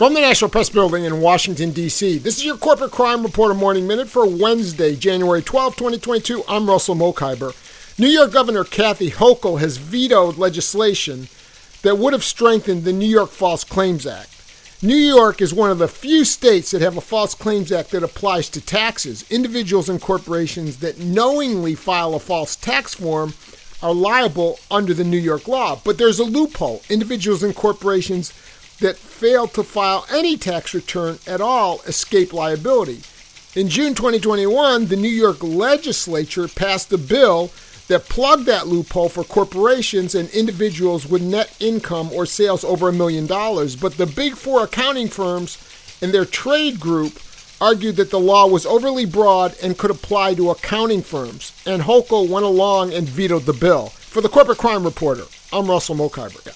From the National Press Building in Washington, D.C., this is your Corporate Crime Reporter Morning Minute for Wednesday, January 12, 2022. I'm Russell Mokhiber. New York Governor Kathy Hochul has vetoed legislation that would have strengthened the New York False Claims Act. New York is one of the few states that have a False Claims Act that applies to taxes. Individuals and corporations that knowingly file a false tax form are liable under the New York law. But there's a loophole. Individuals and corporations that fail to file any tax return at all escape liability. In June 2021, the New York legislature passed a bill that plugged that loophole for corporations and individuals with net income or sales over a million dollars. But the big four accounting firms and their trade group argued that the law was overly broad and could apply to accounting firms. And Hochul went along and vetoed the bill. For the Corporate Crime Reporter, I'm Russell Mokhiber.